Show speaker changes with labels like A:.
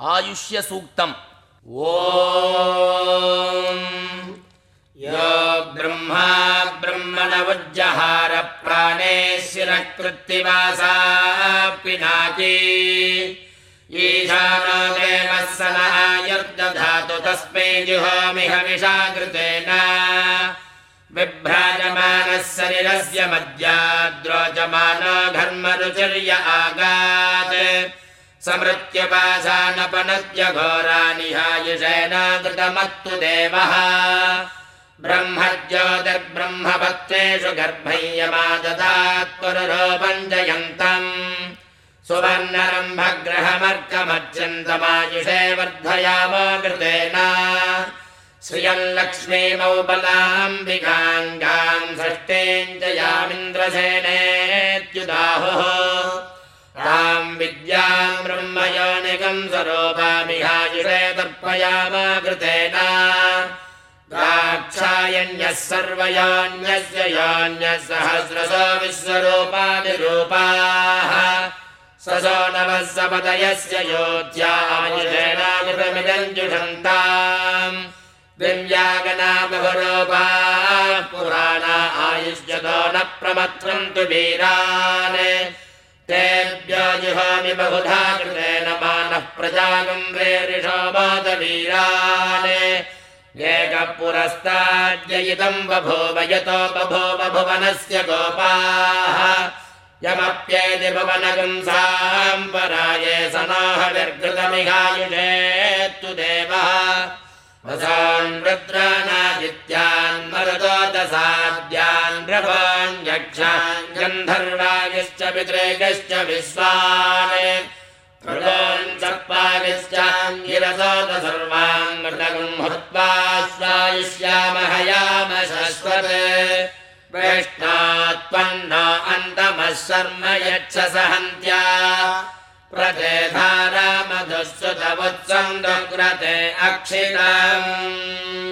A: आयुष्यसूक्तम्।
B: ओ यो ब्रह्मा ब्रह्मणवज्जहार प्राणे शिरकृत्तिवासा पिनाकी ईशानो देवः स नयुर्दधातु तस्मै जुहोमिह विषाकृतेन बिभ्राजमानः शरीरस्य मद्याद्रोचमानो घर्मरुचिर्य आगात् कृतमत्तु देवः। ब्रह्मज्योतिर्ब्रह्मपत्रेषु गर्भय्यमाददात्पुरुरोपम् जयन्तम् सुवर्णरम्भग्रहमर्कमर्चन्तमायुषे वर्धयामो कृतेन श्रियम् लक्ष्मीमौ बलाम्बिकाङ्गाम् षष्ठेम् जयामिन्द्रसेनेत्युदाहुः ताम् विद्याम् ब्रह्मयोनिकम् स्वरूपामिहायुषे तर्पयाम कृतेन द्राक्षायण्यः सर्वयान्यस्य यान्यः सहस्रशो विश्वरूपादिरूपाः ससो नवः सपदयस्य योध्यायुषेणामृतमिदम् जुषन्ताम् दिव्यागना बहुरूपाः पुराणा आयुष्यतो न प्रमथ्रन्तु वीरान्। तेभ्यो जुहामि बहुधा कृतेन प्रजागम् वेरिषो मातवीरान् एकपुरस्ताद्ययितम् बभूव यतो बभूव भुवनस्य गोपाः। यमप्येति भुवनगुंसाम् पराये सनाह निर्घृतमिहायुषेत्तु देवः। वसान् रुद्रानादित्यान् मरुदोदसाद्यान् रवान् यक्षान् गन्धर्वागिश्च पितृगश्च विश्वान् स्वायुष्यामहयाम शश्वत् वेष्टात्पन्न अन्तमः शर्म यच्छ सहन्त्या। प्रतेधारामधुस्सुतवुत्सन्दुग्रते अक्षितम्